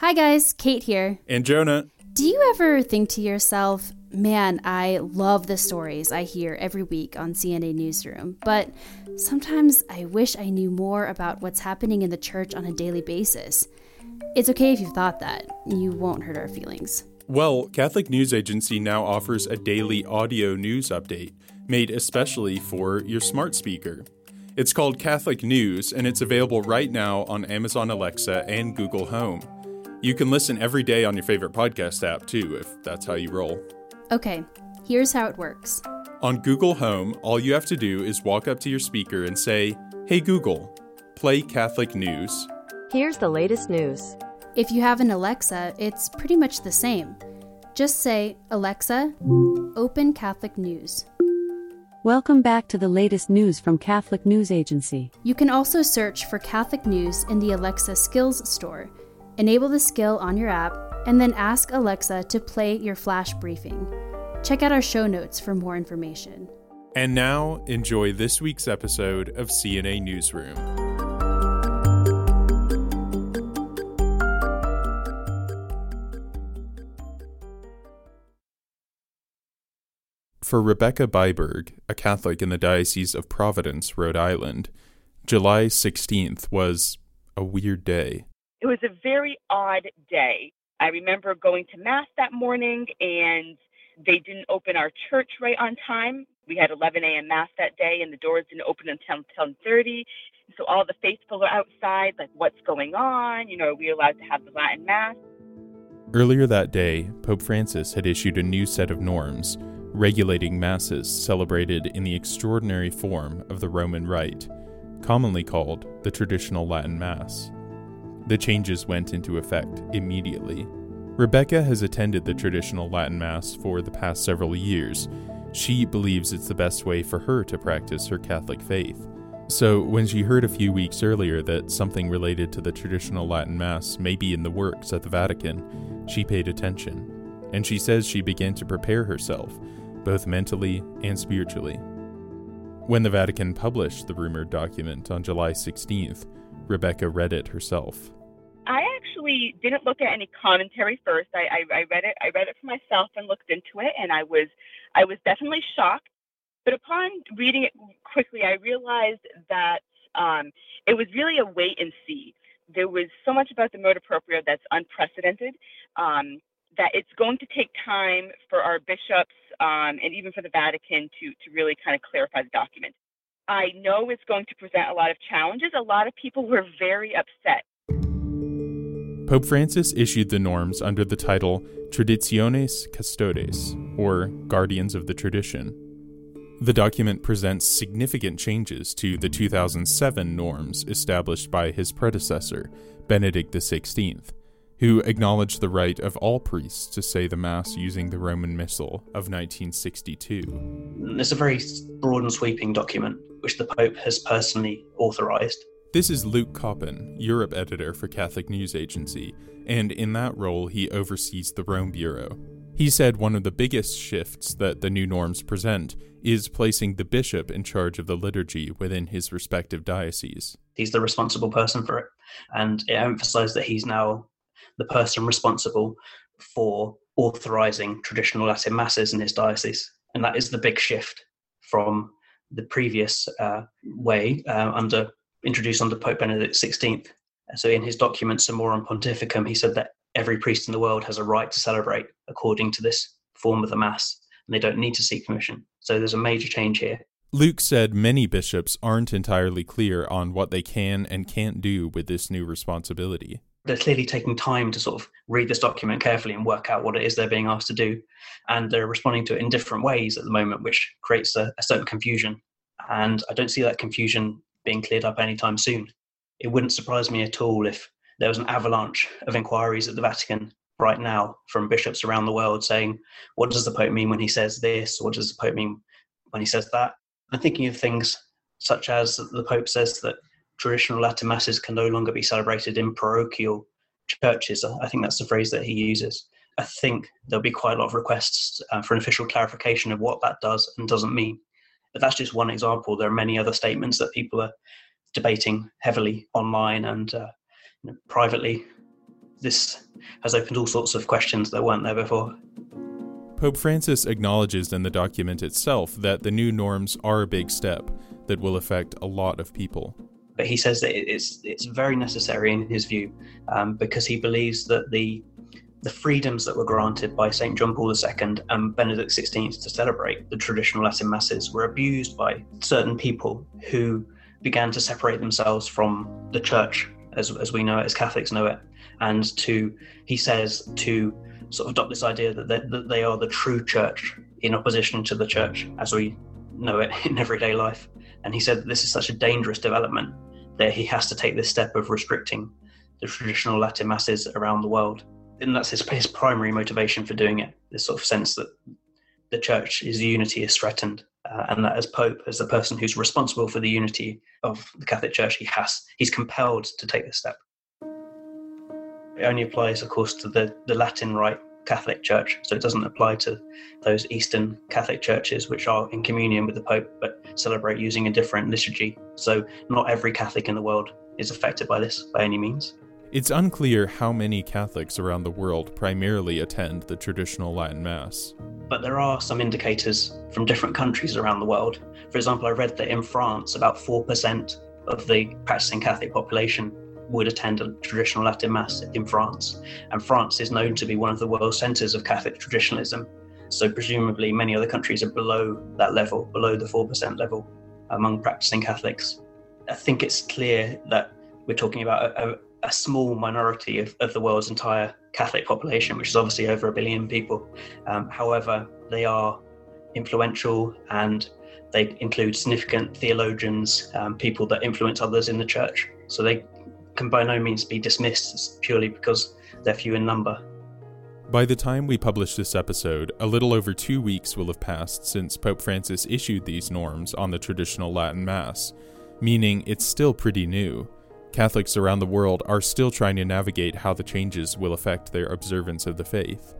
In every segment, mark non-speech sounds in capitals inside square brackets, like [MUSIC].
Hi, guys. Kate here. And Jonah. Do you ever think to yourself, man, I love the stories I hear every week on CNA Newsroom, but sometimes I wish I knew more about what's happening in the church on a daily basis? It's okay if you've thought that. You won't hurt our feelings. Well, Catholic News Agency now offers a daily audio news update made especially for your smart speaker. It's called Catholic News, and it's available right now on Amazon Alexa and Google Home. You can listen every day on your favorite podcast app, too, if that's how you roll. Okay, here's how it works. On Google Home, all you have to do is walk up to your speaker and say, Hey Google, play Catholic News. Here's the latest news. If you have an Alexa, it's pretty much the same. Just say, Alexa, open Catholic News. Welcome back to the latest news from Catholic News Agency. You can also search for Catholic News in the Alexa Skills Store. Enable the skill on your app, and then ask Alexa to play your flash briefing. Check out our show notes for more information. And now, enjoy this week's episode of CNA Newsroom. For Rebecca Byberg, a Catholic in the Diocese of Providence, Rhode Island, July 16th was a weird day. It was a very odd day. I remember going to Mass that morning and they didn't open our church right on time. We had 11 a.m. Mass that day and the doors didn't open until 10.30. So all the faithful are outside, like, what's going on? You know, are we allowed to have the Latin Mass? Earlier that day, Pope Francis had issued a new set of norms regulating Masses celebrated in the extraordinary form of the Roman Rite, commonly called the traditional Latin Mass. The changes went into effect immediately. Rebecca has attended the traditional Latin Mass for the past several years. She believes it's the best way for her to practice her Catholic faith. So, when she heard a few weeks earlier that something related to the traditional Latin Mass may be in the works at the Vatican, she paid attention. And she says she began to prepare herself both mentally and spiritually. When the Vatican published the rumored document on July 16th, Rebecca read it herself. I actually didn't look at any commentary first. I, I, I read it. I read it for myself and looked into it, and I was I was definitely shocked. But upon reading it quickly, I realized that um, it was really a wait and see. There was so much about the motu proprio that's unprecedented. Um, that it's going to take time for our bishops um, and even for the Vatican to, to really kind of clarify the document. I know it's going to present a lot of challenges. A lot of people were very upset. Pope Francis issued the norms under the title Traditionis Custodes, or Guardians of the Tradition. The document presents significant changes to the 2007 norms established by his predecessor, Benedict XVI who acknowledged the right of all priests to say the Mass using the Roman Missal of 1962. It's a very broad and sweeping document, which the Pope has personally authorized. This is Luke Coppen, Europe editor for Catholic News Agency, and in that role, he oversees the Rome Bureau. He said one of the biggest shifts that the new norms present is placing the bishop in charge of the liturgy within his respective diocese. He's the responsible person for it, and it emphasized that he's now the person responsible for authorizing traditional Latin masses in his diocese. And that is the big shift from the previous uh, way uh, under introduced under Pope Benedict XVI. So in his document Summorum Pontificum, he said that every priest in the world has a right to celebrate according to this form of the Mass, and they don't need to seek permission. So there's a major change here. Luke said many bishops aren't entirely clear on what they can and can't do with this new responsibility they're clearly taking time to sort of read this document carefully and work out what it is they're being asked to do. And they're responding to it in different ways at the moment, which creates a, a certain confusion. And I don't see that confusion being cleared up anytime soon. It wouldn't surprise me at all if there was an avalanche of inquiries at the Vatican right now from bishops around the world saying, what does the Pope mean when he says this? What does the Pope mean when he says that? I'm thinking of things such as the Pope says that traditional Latin masses can no longer be celebrated in parochial churches. I think that's the phrase that he uses. I think there'll be quite a lot of requests uh, for an official clarification of what that does and doesn't mean. But that's just one example. There are many other statements that people are debating heavily online and uh, you know, privately. This has opened all sorts of questions that weren't there before. Pope Francis acknowledges in the document itself that the new norms are a big step that will affect a lot of people. But he says that it's it's very necessary in his view um, because he believes that the the freedoms that were granted by St. John Paul II and Benedict XVI to celebrate the traditional Latin Masses were abused by certain people who began to separate themselves from the church as, as we know it, as Catholics know it, and to, he says, to sort of adopt this idea that they, that they are the true church in opposition to the church as we know it [LAUGHS] in everyday life. And he said this is such a dangerous development that he has to take this step of restricting the traditional Latin masses around the world. And that's his, his primary motivation for doing it, this sort of sense that the church's unity is threatened. Uh, and that as Pope, as the person who's responsible for the unity of the Catholic Church, he has, he's compelled to take this step. It only applies, of course, to the, the Latin Rite Catholic Church, so it doesn't apply to those Eastern Catholic churches which are in communion with the Pope but celebrate using a different liturgy. So not every Catholic in the world is affected by this by any means. It's unclear how many Catholics around the world primarily attend the traditional Latin Mass. But there are some indicators from different countries around the world. For example, I read that in France, about 4% of the practicing Catholic population would attend a traditional Latin Mass in France. And France is known to be one of the world centres of Catholic traditionalism. So, presumably, many other countries are below that level, below the 4% level among practicing Catholics. I think it's clear that we're talking about a, a, small minority of, of, the world's entire Catholic population, which is obviously over a billion people. Um, however, they are influential and they include significant theologians, um, people that influence others in the church. So they can by no means be dismissed purely because they're few in number. By the time we publish this episode, a little over two weeks will have passed since Pope Francis issued these norms on the traditional Latin Mass, meaning it's still pretty new. Catholics around the world are still trying to navigate how the changes will affect their observance of the faith.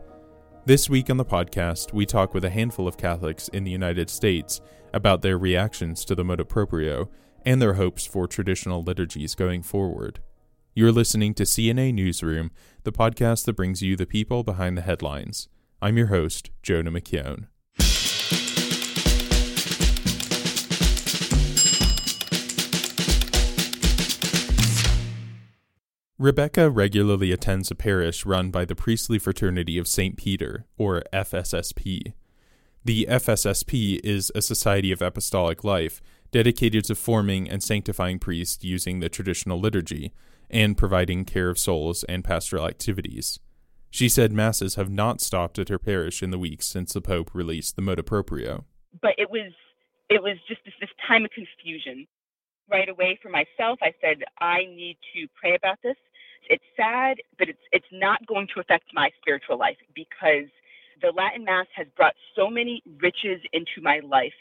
This week on the podcast, we talk with a handful of Catholics in the United States about their reactions to the motu proprio and their hopes for traditional liturgies going forward. You're listening to CNA Newsroom, the podcast that brings you the people behind the headlines. I'm your host, Jonah McKeown. Rebecca regularly attends a parish run by the Priestly Fraternity of St. Peter, or FSSP. The FSSP is a society of apostolic life dedicated to forming and sanctifying priests using the traditional liturgy, and providing care of souls and pastoral activities. She said masses have not stopped at her parish in the weeks since the Pope released the motu proprio. But it was it was just this, this time of confusion. Right away for myself, I said I need to pray about this. It's sad, but it's it's not going to affect my spiritual life because the Latin Mass has brought so many riches into my life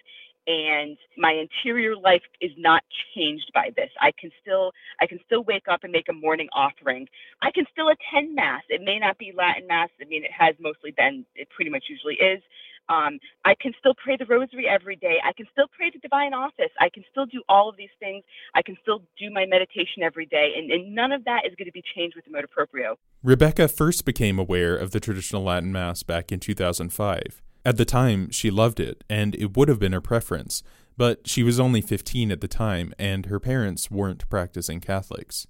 and my interior life is not changed by this. I can still I can still wake up and make a morning offering. I can still attend mass. It may not be Latin mass. I mean, it has mostly been. It pretty much usually is. Um, I can still pray the rosary every day. I can still pray the divine office. I can still do all of these things. I can still do my meditation every day. And, and none of that is going to be changed with the motu proprio. Rebecca first became aware of the traditional Latin Mass back in 2005. At the time, she loved it, and it would have been her preference, but she was only 15 at the time, and her parents weren't practicing Catholics.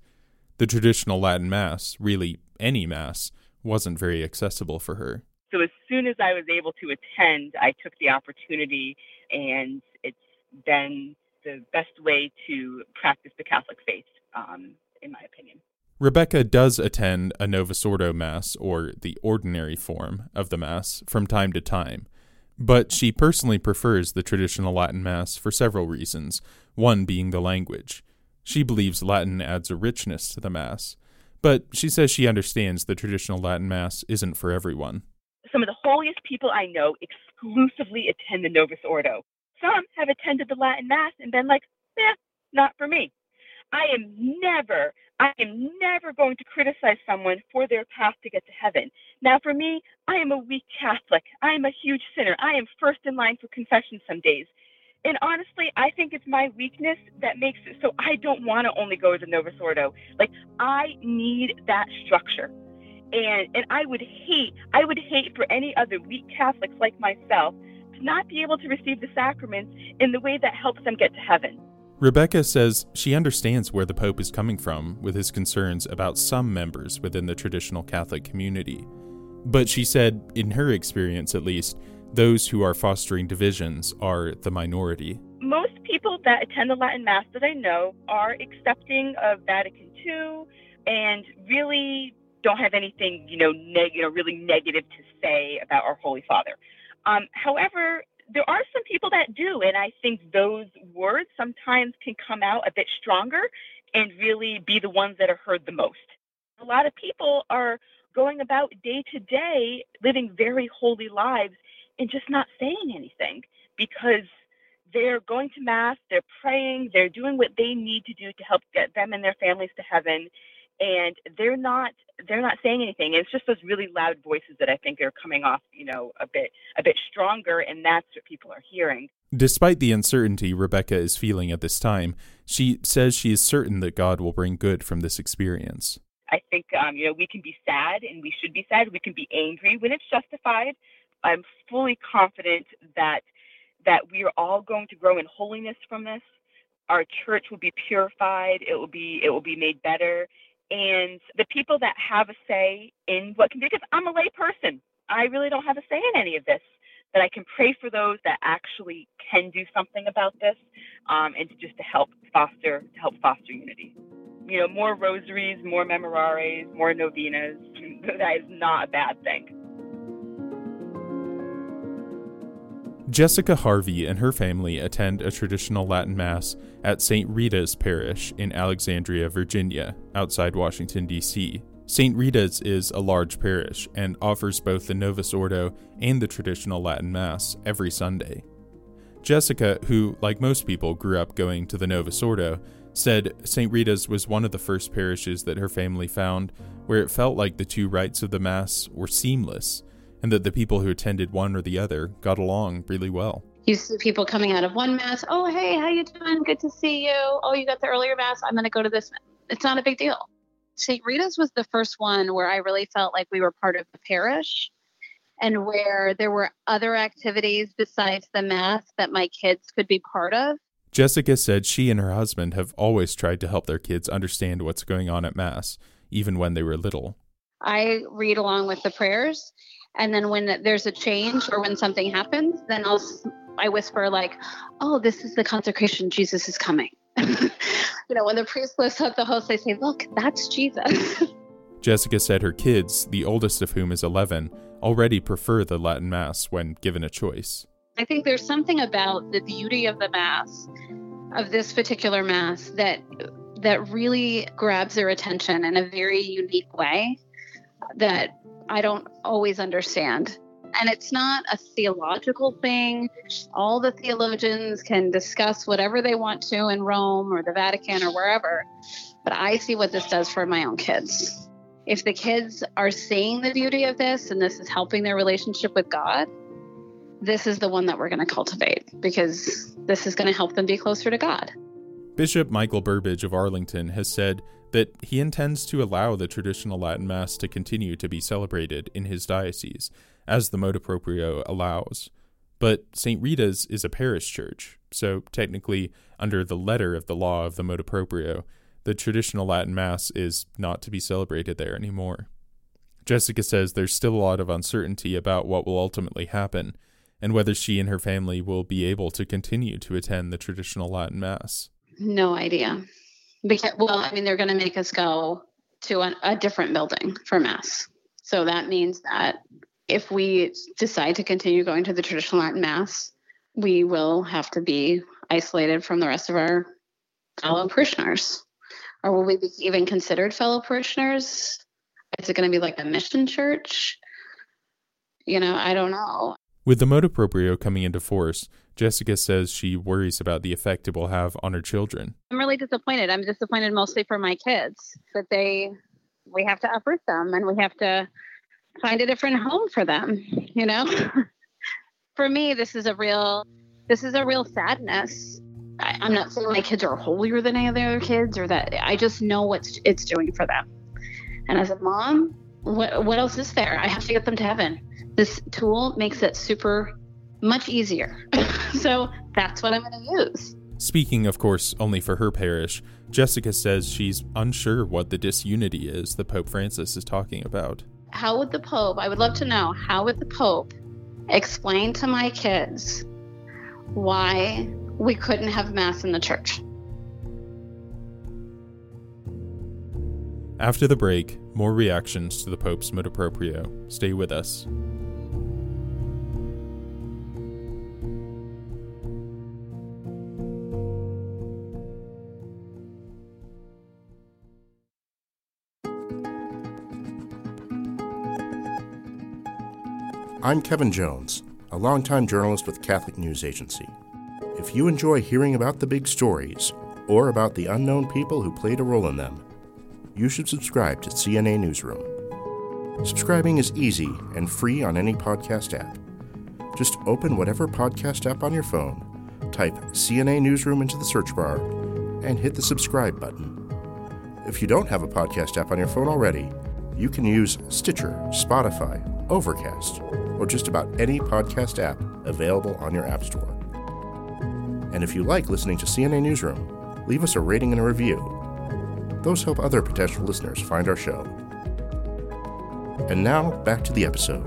The traditional Latin Mass, really any Mass, wasn't very accessible for her. So as soon as I was able to attend, I took the opportunity, and it's been the best way to practice the Catholic faith, um, in my opinion. Rebecca does attend a Novus Ordo Mass, or the ordinary form of the Mass, from time to time, but she personally prefers the traditional Latin Mass for several reasons, one being the language. She believes Latin adds a richness to the Mass, but she says she understands the traditional Latin Mass isn't for everyone. Some of the holiest people I know exclusively attend the Novus Ordo. Some have attended the Latin Mass and been like, eh, not for me. I am never I am never going to criticize someone for their path to get to heaven. Now, for me, I am a weak Catholic. I am a huge sinner. I am first in line for confession some days. And honestly, I think it's my weakness that makes it so I don't want to only go to the Novus Ordo. Like, I need that structure. And and I would hate I would hate for any other weak Catholics like myself to not be able to receive the sacraments in the way that helps them get to heaven. Rebecca says she understands where the Pope is coming from with his concerns about some members within the traditional Catholic community. But she said, in her experience at least, those who are fostering divisions are the minority. Most people that attend the Latin Mass that I know are accepting of Vatican II and really don't have anything, you know, neg- you know, really negative to say about our Holy Father. Um, however, there are some people that do, and I think those words sometimes can come out a bit stronger and really be the ones that are heard the most. A lot of people are going about day to day living very holy lives and just not saying anything because they're going to mass, they're praying, they're doing what they need to do to help get them and their families to heaven and they're not they're not saying anything. It's just those really loud voices that I think are coming off, you know, a bit a bit stronger, and that's what people are hearing. Despite the uncertainty Rebecca is feeling at this time, she says she is certain that God will bring good from this experience. I think um, you know we can be sad, and we should be sad. We can be angry when it's justified. I'm fully confident that that we are all going to grow in holiness from this. Our church will be purified. It will be it will be made better and the people that have a say in what can be because I'm a lay person. I really don't have a say in any of this. That I can pray for those that actually can do something about this, um, and just to help foster to help foster unity. You know, more rosaries, more memorares, more novenas. [LAUGHS] That is not a bad thing. Jessica Harvey and her family attend a traditional Latin Mass at St. Rita's Parish in Alexandria, Virginia, outside Washington, D.C. St. Rita's is a large parish and offers both the Novus Ordo and the traditional Latin Mass every Sunday. Jessica, who, like most people, grew up going to the Novus Ordo, said St. Rita's was one of the first parishes that her family found where it felt like the two rites of the Mass were seamless and that the people who attended one or the other got along really well. You see people coming out of one mass. Oh, hey, how you doing? Good to see you. Oh, you got the earlier mass. I'm going to go to this. It's not a big deal. St. Rita's was the first one where I really felt like we were part of the parish and where there were other activities besides the mass that my kids could be part of. Jessica said she and her husband have always tried to help their kids understand what's going on at Mass, even when they were little. I read along with the prayers and then when there's a change or when something happens then i'll i whisper like oh this is the consecration jesus is coming. [LAUGHS] You know when the priest lifts up the host they say look that's jesus. [LAUGHS] Jessica said her kids the oldest of whom is 11 already prefer the latin mass when given a choice. I think there's something about the beauty of the mass of this particular mass that that really grabs their attention in a very unique way that I don't always understand. And it's not a theological thing. All the theologians can discuss whatever they want to in Rome or the Vatican or wherever. But I see what this does for my own kids. If the kids are seeing the beauty of this and this is helping their relationship with God, this is the one that we're going to cultivate because this is going to help them be closer to God. Bishop Michael Burbidge of Arlington has said that he intends to allow the traditional Latin Mass to continue to be celebrated in his diocese, as the motu proprio allows. But St. Rita's is a parish church, so technically, under the letter of the law of the motu proprio, the traditional Latin Mass is not to be celebrated there anymore. Jessica says there's still a lot of uncertainty about what will ultimately happen, and whether she and her family will be able to continue to attend the traditional Latin Mass. No idea. Because, well, I mean, they're going to make us go to a, a different building for mass. So that means that if we decide to continue going to the traditional Latin mass, we will have to be isolated from the rest of our fellow parishioners. Or will we be even considered fellow parishioners? Is it going to be like a mission church? You know, I don't know. With the motu proprio coming into force, Jessica says she worries about the effect it will have on her children. I'm really disappointed. I'm disappointed mostly for my kids that they we have to uproot them and we have to find a different home for them, you know? [LAUGHS] for me this is a real this is a real sadness. I, I'm not saying my kids are holier than any of the other kids or that I just know what it's doing for them. And as a mom, what what else is there? I have to get them to heaven. This tool makes it super much easier. [LAUGHS] [LAUGHS] so that's what I'm going to use. Speaking, of course, only for her parish, Jessica says she's unsure what the disunity is that Pope Francis is talking about. How would the Pope, I would love to know, how would the Pope explain to my kids why we couldn't have Mass in the church? After the break, more reactions to the Pope's motu proprio. Stay with us. I'm Kevin Jones, a longtime journalist with Catholic News Agency. If you enjoy hearing about the big stories or about the unknown people who played a role in them, you should subscribe to CNA Newsroom. Subscribing is easy and free on any podcast app. Just open whatever podcast app on your phone, type CNA Newsroom into the search bar, and hit the subscribe button. If you don't have a podcast app on your phone already, you can use Stitcher, Spotify, Overcast, or just about any podcast app available on your App Store. And if you like listening to CNA Newsroom, leave us a rating and a review. Those help other potential listeners find our show. And now, back to the episode.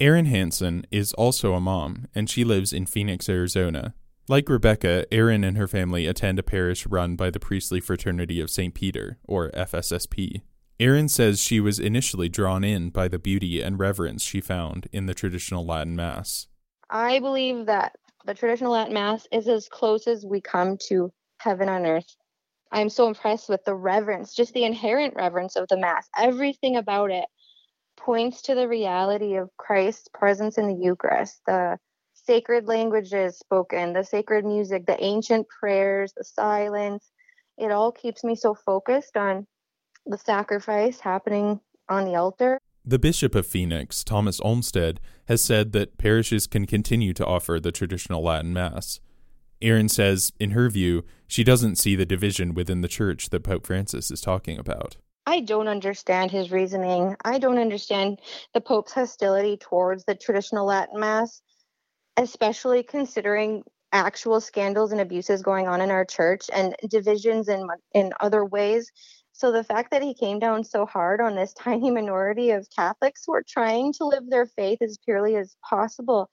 Erin Hansen is also a mom, and she lives in Phoenix, Arizona. Like Rebecca, Erin and her family attend a parish run by the Priestly Fraternity of St. Peter, or FSSP. Erin says she was initially drawn in by the beauty and reverence she found in the traditional Latin Mass. I believe that the traditional Latin Mass is as close as we come to heaven on earth. I'm so impressed with the reverence, just the inherent reverence of the Mass. Everything about it points to the reality of Christ's presence in the Eucharist, the sacred languages spoken, the sacred music, the ancient prayers, the silence. It all keeps me so focused on the sacrifice happening on the altar. The Bishop of Phoenix, Thomas Olmsted, has said that parishes can continue to offer the traditional Latin Mass. Erin says, in her view, she doesn't see the division within the church that Pope Francis is talking about. I don't understand his reasoning. I don't understand the Pope's hostility towards the traditional Latin Mass especially considering actual scandals and abuses going on in our church and divisions in in other ways. So the fact that he came down so hard on this [LAUGHS] tiny minority of Catholics who are trying to live their faith as purely as possible,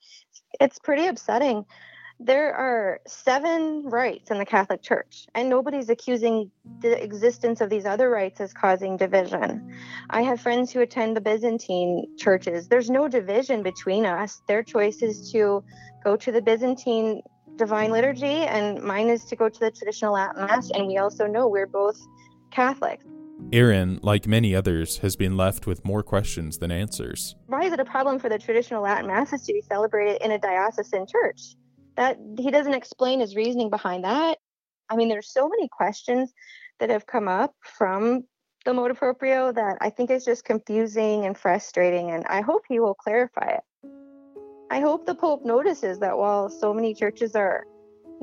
it's pretty upsetting. There are seven rites in the Catholic Church, and nobody's accusing the existence of these other rites as causing division. I have friends who attend the Byzantine churches. There's no division between us. Their choice is to go to the Byzantine Divine Liturgy, and mine is to go to the traditional Latin Mass. And we also know we're both Catholics. Erin, like many others, has been left with more questions than answers. Why is it a problem for the traditional Latin Masses to be celebrated in a diocesan church? That he doesn't explain his reasoning behind that. I mean, there's so many questions that have come up from the motu proprio that I think is just confusing and frustrating, and I hope he will clarify it. I hope the Pope notices that while so many churches are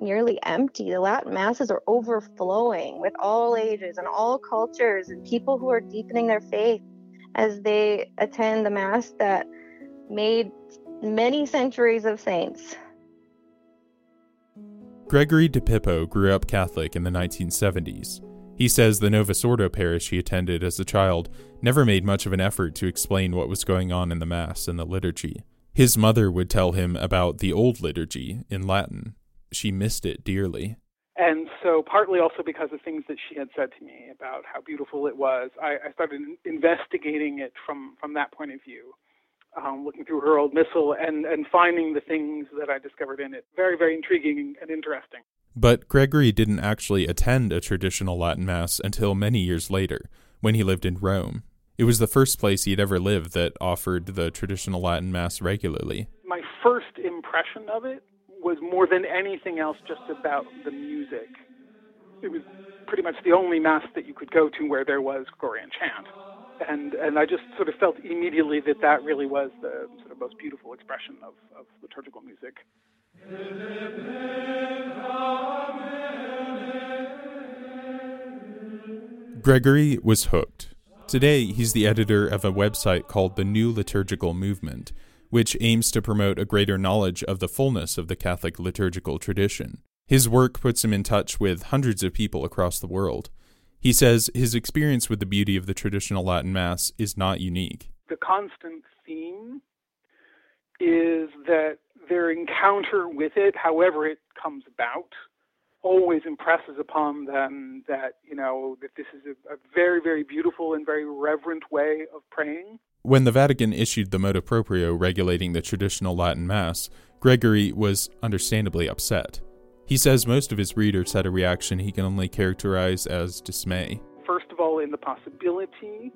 nearly empty, the Latin masses are overflowing with all ages and all cultures and people who are deepening their faith as they attend the Mass that made many centuries of saints. Gregory DiPippo grew up Catholic in the 1970s. He says the Novus Ordo parish he attended as a child never made much of an effort to explain what was going on in the Mass and the liturgy. His mother would tell him about the old liturgy in Latin. She missed it dearly. And so, partly also because of things that she had said to me about how beautiful it was, I, I started investigating it from, from that point of view um, looking through her old missal and, and finding the things that I discovered in it. Very, very intriguing and interesting. But Gregory didn't actually attend a traditional Latin Mass until many years later, when he lived in Rome. It was the first place he'd ever lived that offered the traditional Latin Mass regularly. My first impression of it was more than anything else just about the music. It was pretty much the only Mass that you could go to where there was Gregorian chant and and I just sort of felt immediately that that really was the sort of most beautiful expression of, of liturgical music. Gregory was hooked. Today, he's the editor of a website called The New Liturgical Movement, which aims to promote a greater knowledge of the fullness of the Catholic liturgical tradition. His work puts him in touch with hundreds of people across the world. He says his experience with the beauty of the traditional Latin Mass is not unique. The constant theme is that their encounter with it, however it comes about, always impresses upon them that you know that this is a, a, very very beautiful and very reverent way of praying when the vatican issued the motu proprio regulating the traditional latin mass gregory was understandably upset he says most of his readers had a reaction he can only characterize as dismay first of all in the possibility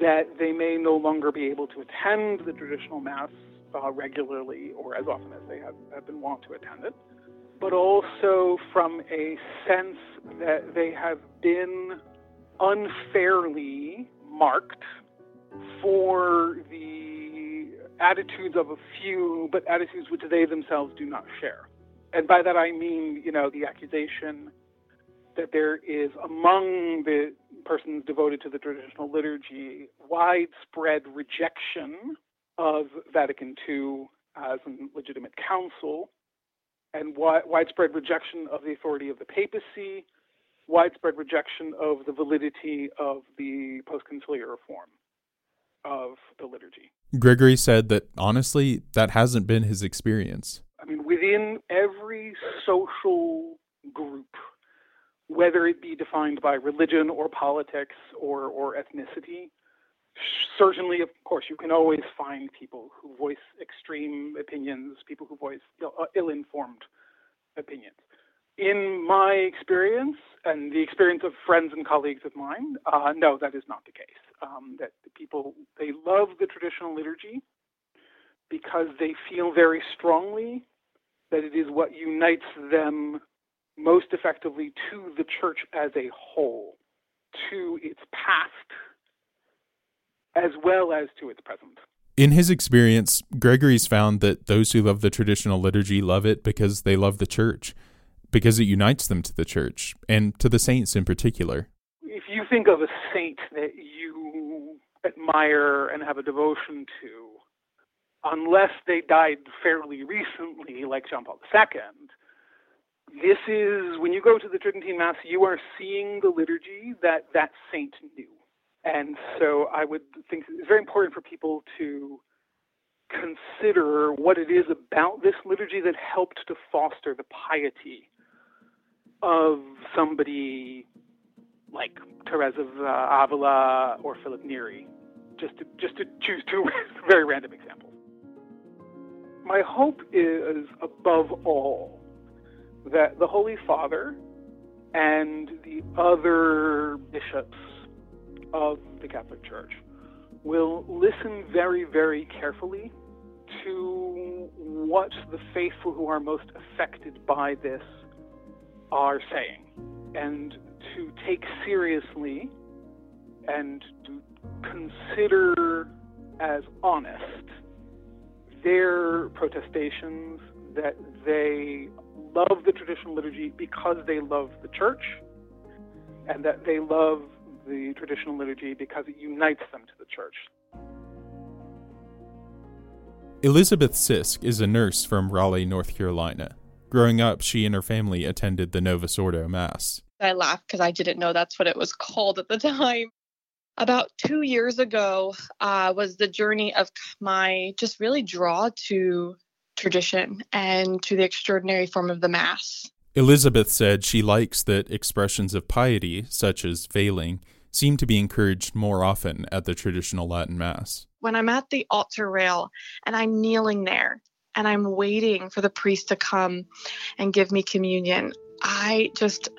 that they may no longer be able to attend the traditional mass uh, regularly or as often as they have, have been wont to attend it but also from a sense that they have been unfairly marked for the attitudes of a few, but attitudes which they themselves do not share. And by that I mean, you know, the accusation that there is among the persons devoted to the traditional liturgy widespread rejection of Vatican II as a legitimate council and wi- widespread rejection of the authority of the papacy, widespread rejection of the validity of the post-conciliar reform of the liturgy. Gregory said that honestly, that hasn't been his experience. Within every social group, whether it be defined by religion or politics or, or ethnicity, certainly, of course, you can always find people who voice extreme opinions, people who voice uh, ill-informed opinions. In my experience, and the experience of friends and colleagues of mine, uh, no, that is not the case. Um, that the people they love the traditional liturgy because they feel very strongly that it is what unites them most effectively to the church as a whole, to its past as well as to its present. In his experience, Gregory's found that those who love the traditional liturgy love it because they love the church, because it unites them to the church, and to the saints in particular. If you think of a saint that you admire and have a devotion to, unless they died fairly recently, like John Paul II, this is when you go to the Tridentine Mass, you are seeing the liturgy that that saint knew. And so I would think it's very important for people to consider what it is about this liturgy that helped to foster the piety of somebody like Teresa of uh, Avila or Philip Neri, just to, just to choose two [LAUGHS] very random examples. My hope is, above all, that the Holy Father and the other bishops of the Catholic Church will listen very, very carefully to what the faithful who are most affected by this are saying and to take seriously and to consider as honest their protestations that they love the traditional liturgy because they love the church and that they love the traditional liturgy because it unites them to the church. Elizabeth Sisk is a nurse from Raleigh, North Carolina. Growing up, she and her family attended the Novus Ordo Mass. I laughed because I didn't know that's what it was called at the [LAUGHS] time. About two years ago uh, was the journey of my just really draw to tradition and to the extraordinary form of the Mass. Elizabeth said she likes that expressions of piety, such as veiling, seem to be encouraged more often at the traditional Latin Mass. When I'm at the altar rail and I'm kneeling there and I'm waiting for the priest to come and give me communion, I just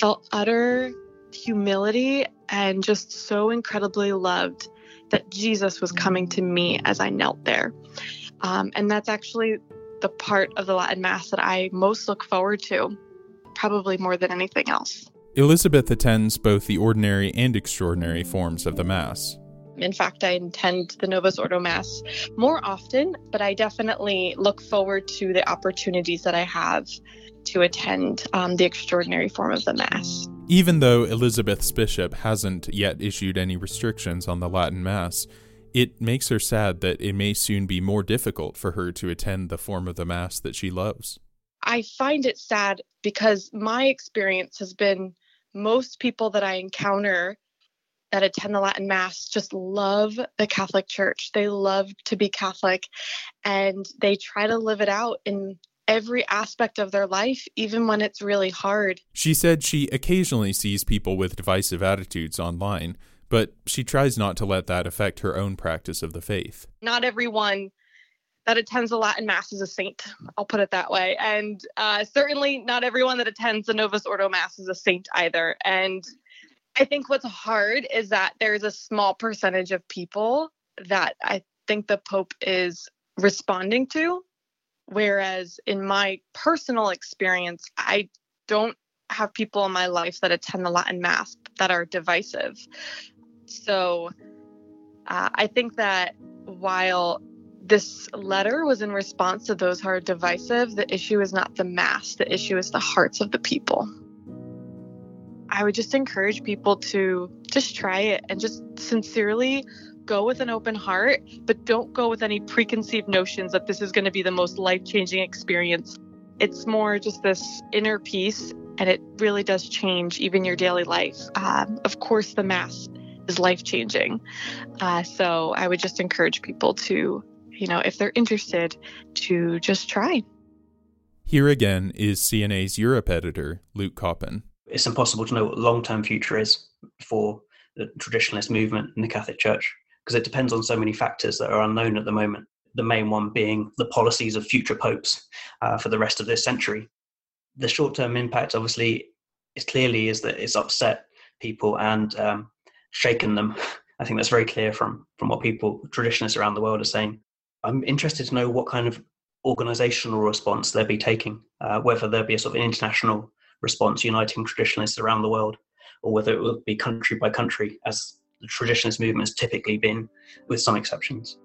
felt utter humility and just so incredibly loved that Jesus was coming to me as I knelt there. Um, and that's actually the part of the Latin Mass that I most look forward to, probably more than anything else. Elizabeth attends both the ordinary and extraordinary forms of the Mass. In fact, I attend the Novus Ordo Mass more often, but I definitely look forward to the opportunities that I have to attend um, the extraordinary form of the Mass. Even though Elizabeth's bishop hasn't yet issued any restrictions on the Latin Mass, it makes her sad that it may soon be more difficult for her to attend the form of the Mass that she loves. I find it sad because my experience has been most people that I encounter that attend the Latin Mass just love the Catholic Church. They love to be Catholic and they try to live it out in every aspect of their life, even when it's really hard. She said she occasionally sees people with divisive attitudes online, but she tries not to let that affect her own practice of the faith. Not everyone that attends the Latin Mass is a saint. I'll put it that way. And uh, certainly not everyone that attends the Novus Ordo Mass is a saint either. And I think what's hard is that there's a small percentage of people that I think the Pope is responding to. Whereas in my personal experience, I don't have people in my life that attend the Latin Mass that are divisive. So uh, I think that while this letter was in response to those who are divisive, the issue is not the Mass, the issue is the hearts of the people. I would just encourage people to just try it and just sincerely go with an open heart, but don't go with any preconceived notions that this is going to be the most life changing experience. It's more just this inner peace, and it really does change even your daily life. Um, of course, the Mass is life changing. Uh, so I would just encourage people to, you know, if they're interested, to just try. Here again is CNA's Europe editor, Luke Coppen. It's impossible to know what the long term future is for the traditionalist movement in the Catholic Church because it depends on so many factors that are unknown at the moment. The main one being the policies of future popes uh, for the rest of this century. The short term impact, obviously, is clearly is that it's upset people and um, shaken them. [LAUGHS] I think that's very clear from from what people traditionalists around the world are saying. I'm interested to know what kind of organizational response they'll be taking, uh, whether there'll be a sort of an international response uniting traditionalists around the world, or whether it will be country by country, as the traditionalist movement has typically been, with some exceptions.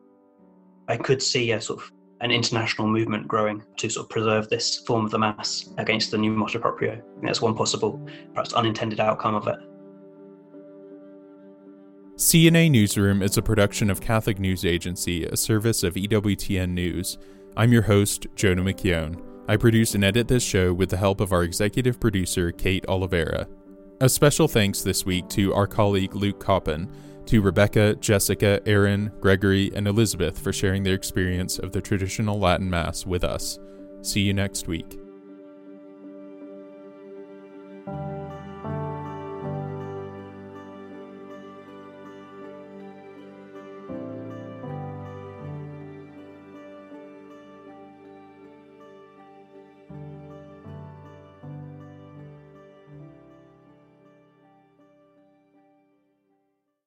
I could see a sort of an international movement growing to sort of preserve this form of the mass against the new motu proprio. that's one possible, perhaps unintended outcome of it. CNA Newsroom is a production of Catholic News Agency, a service of EWTN News. I'm your host, Jonah McKeown. I produce and edit this show with the help of our executive producer, Kate Oliveira. A special thanks this week to our colleague Luke Coppen, to Rebecca, Jessica, Erin, Gregory, and Elizabeth for sharing their experience of the traditional Latin Mass with us. See you next week.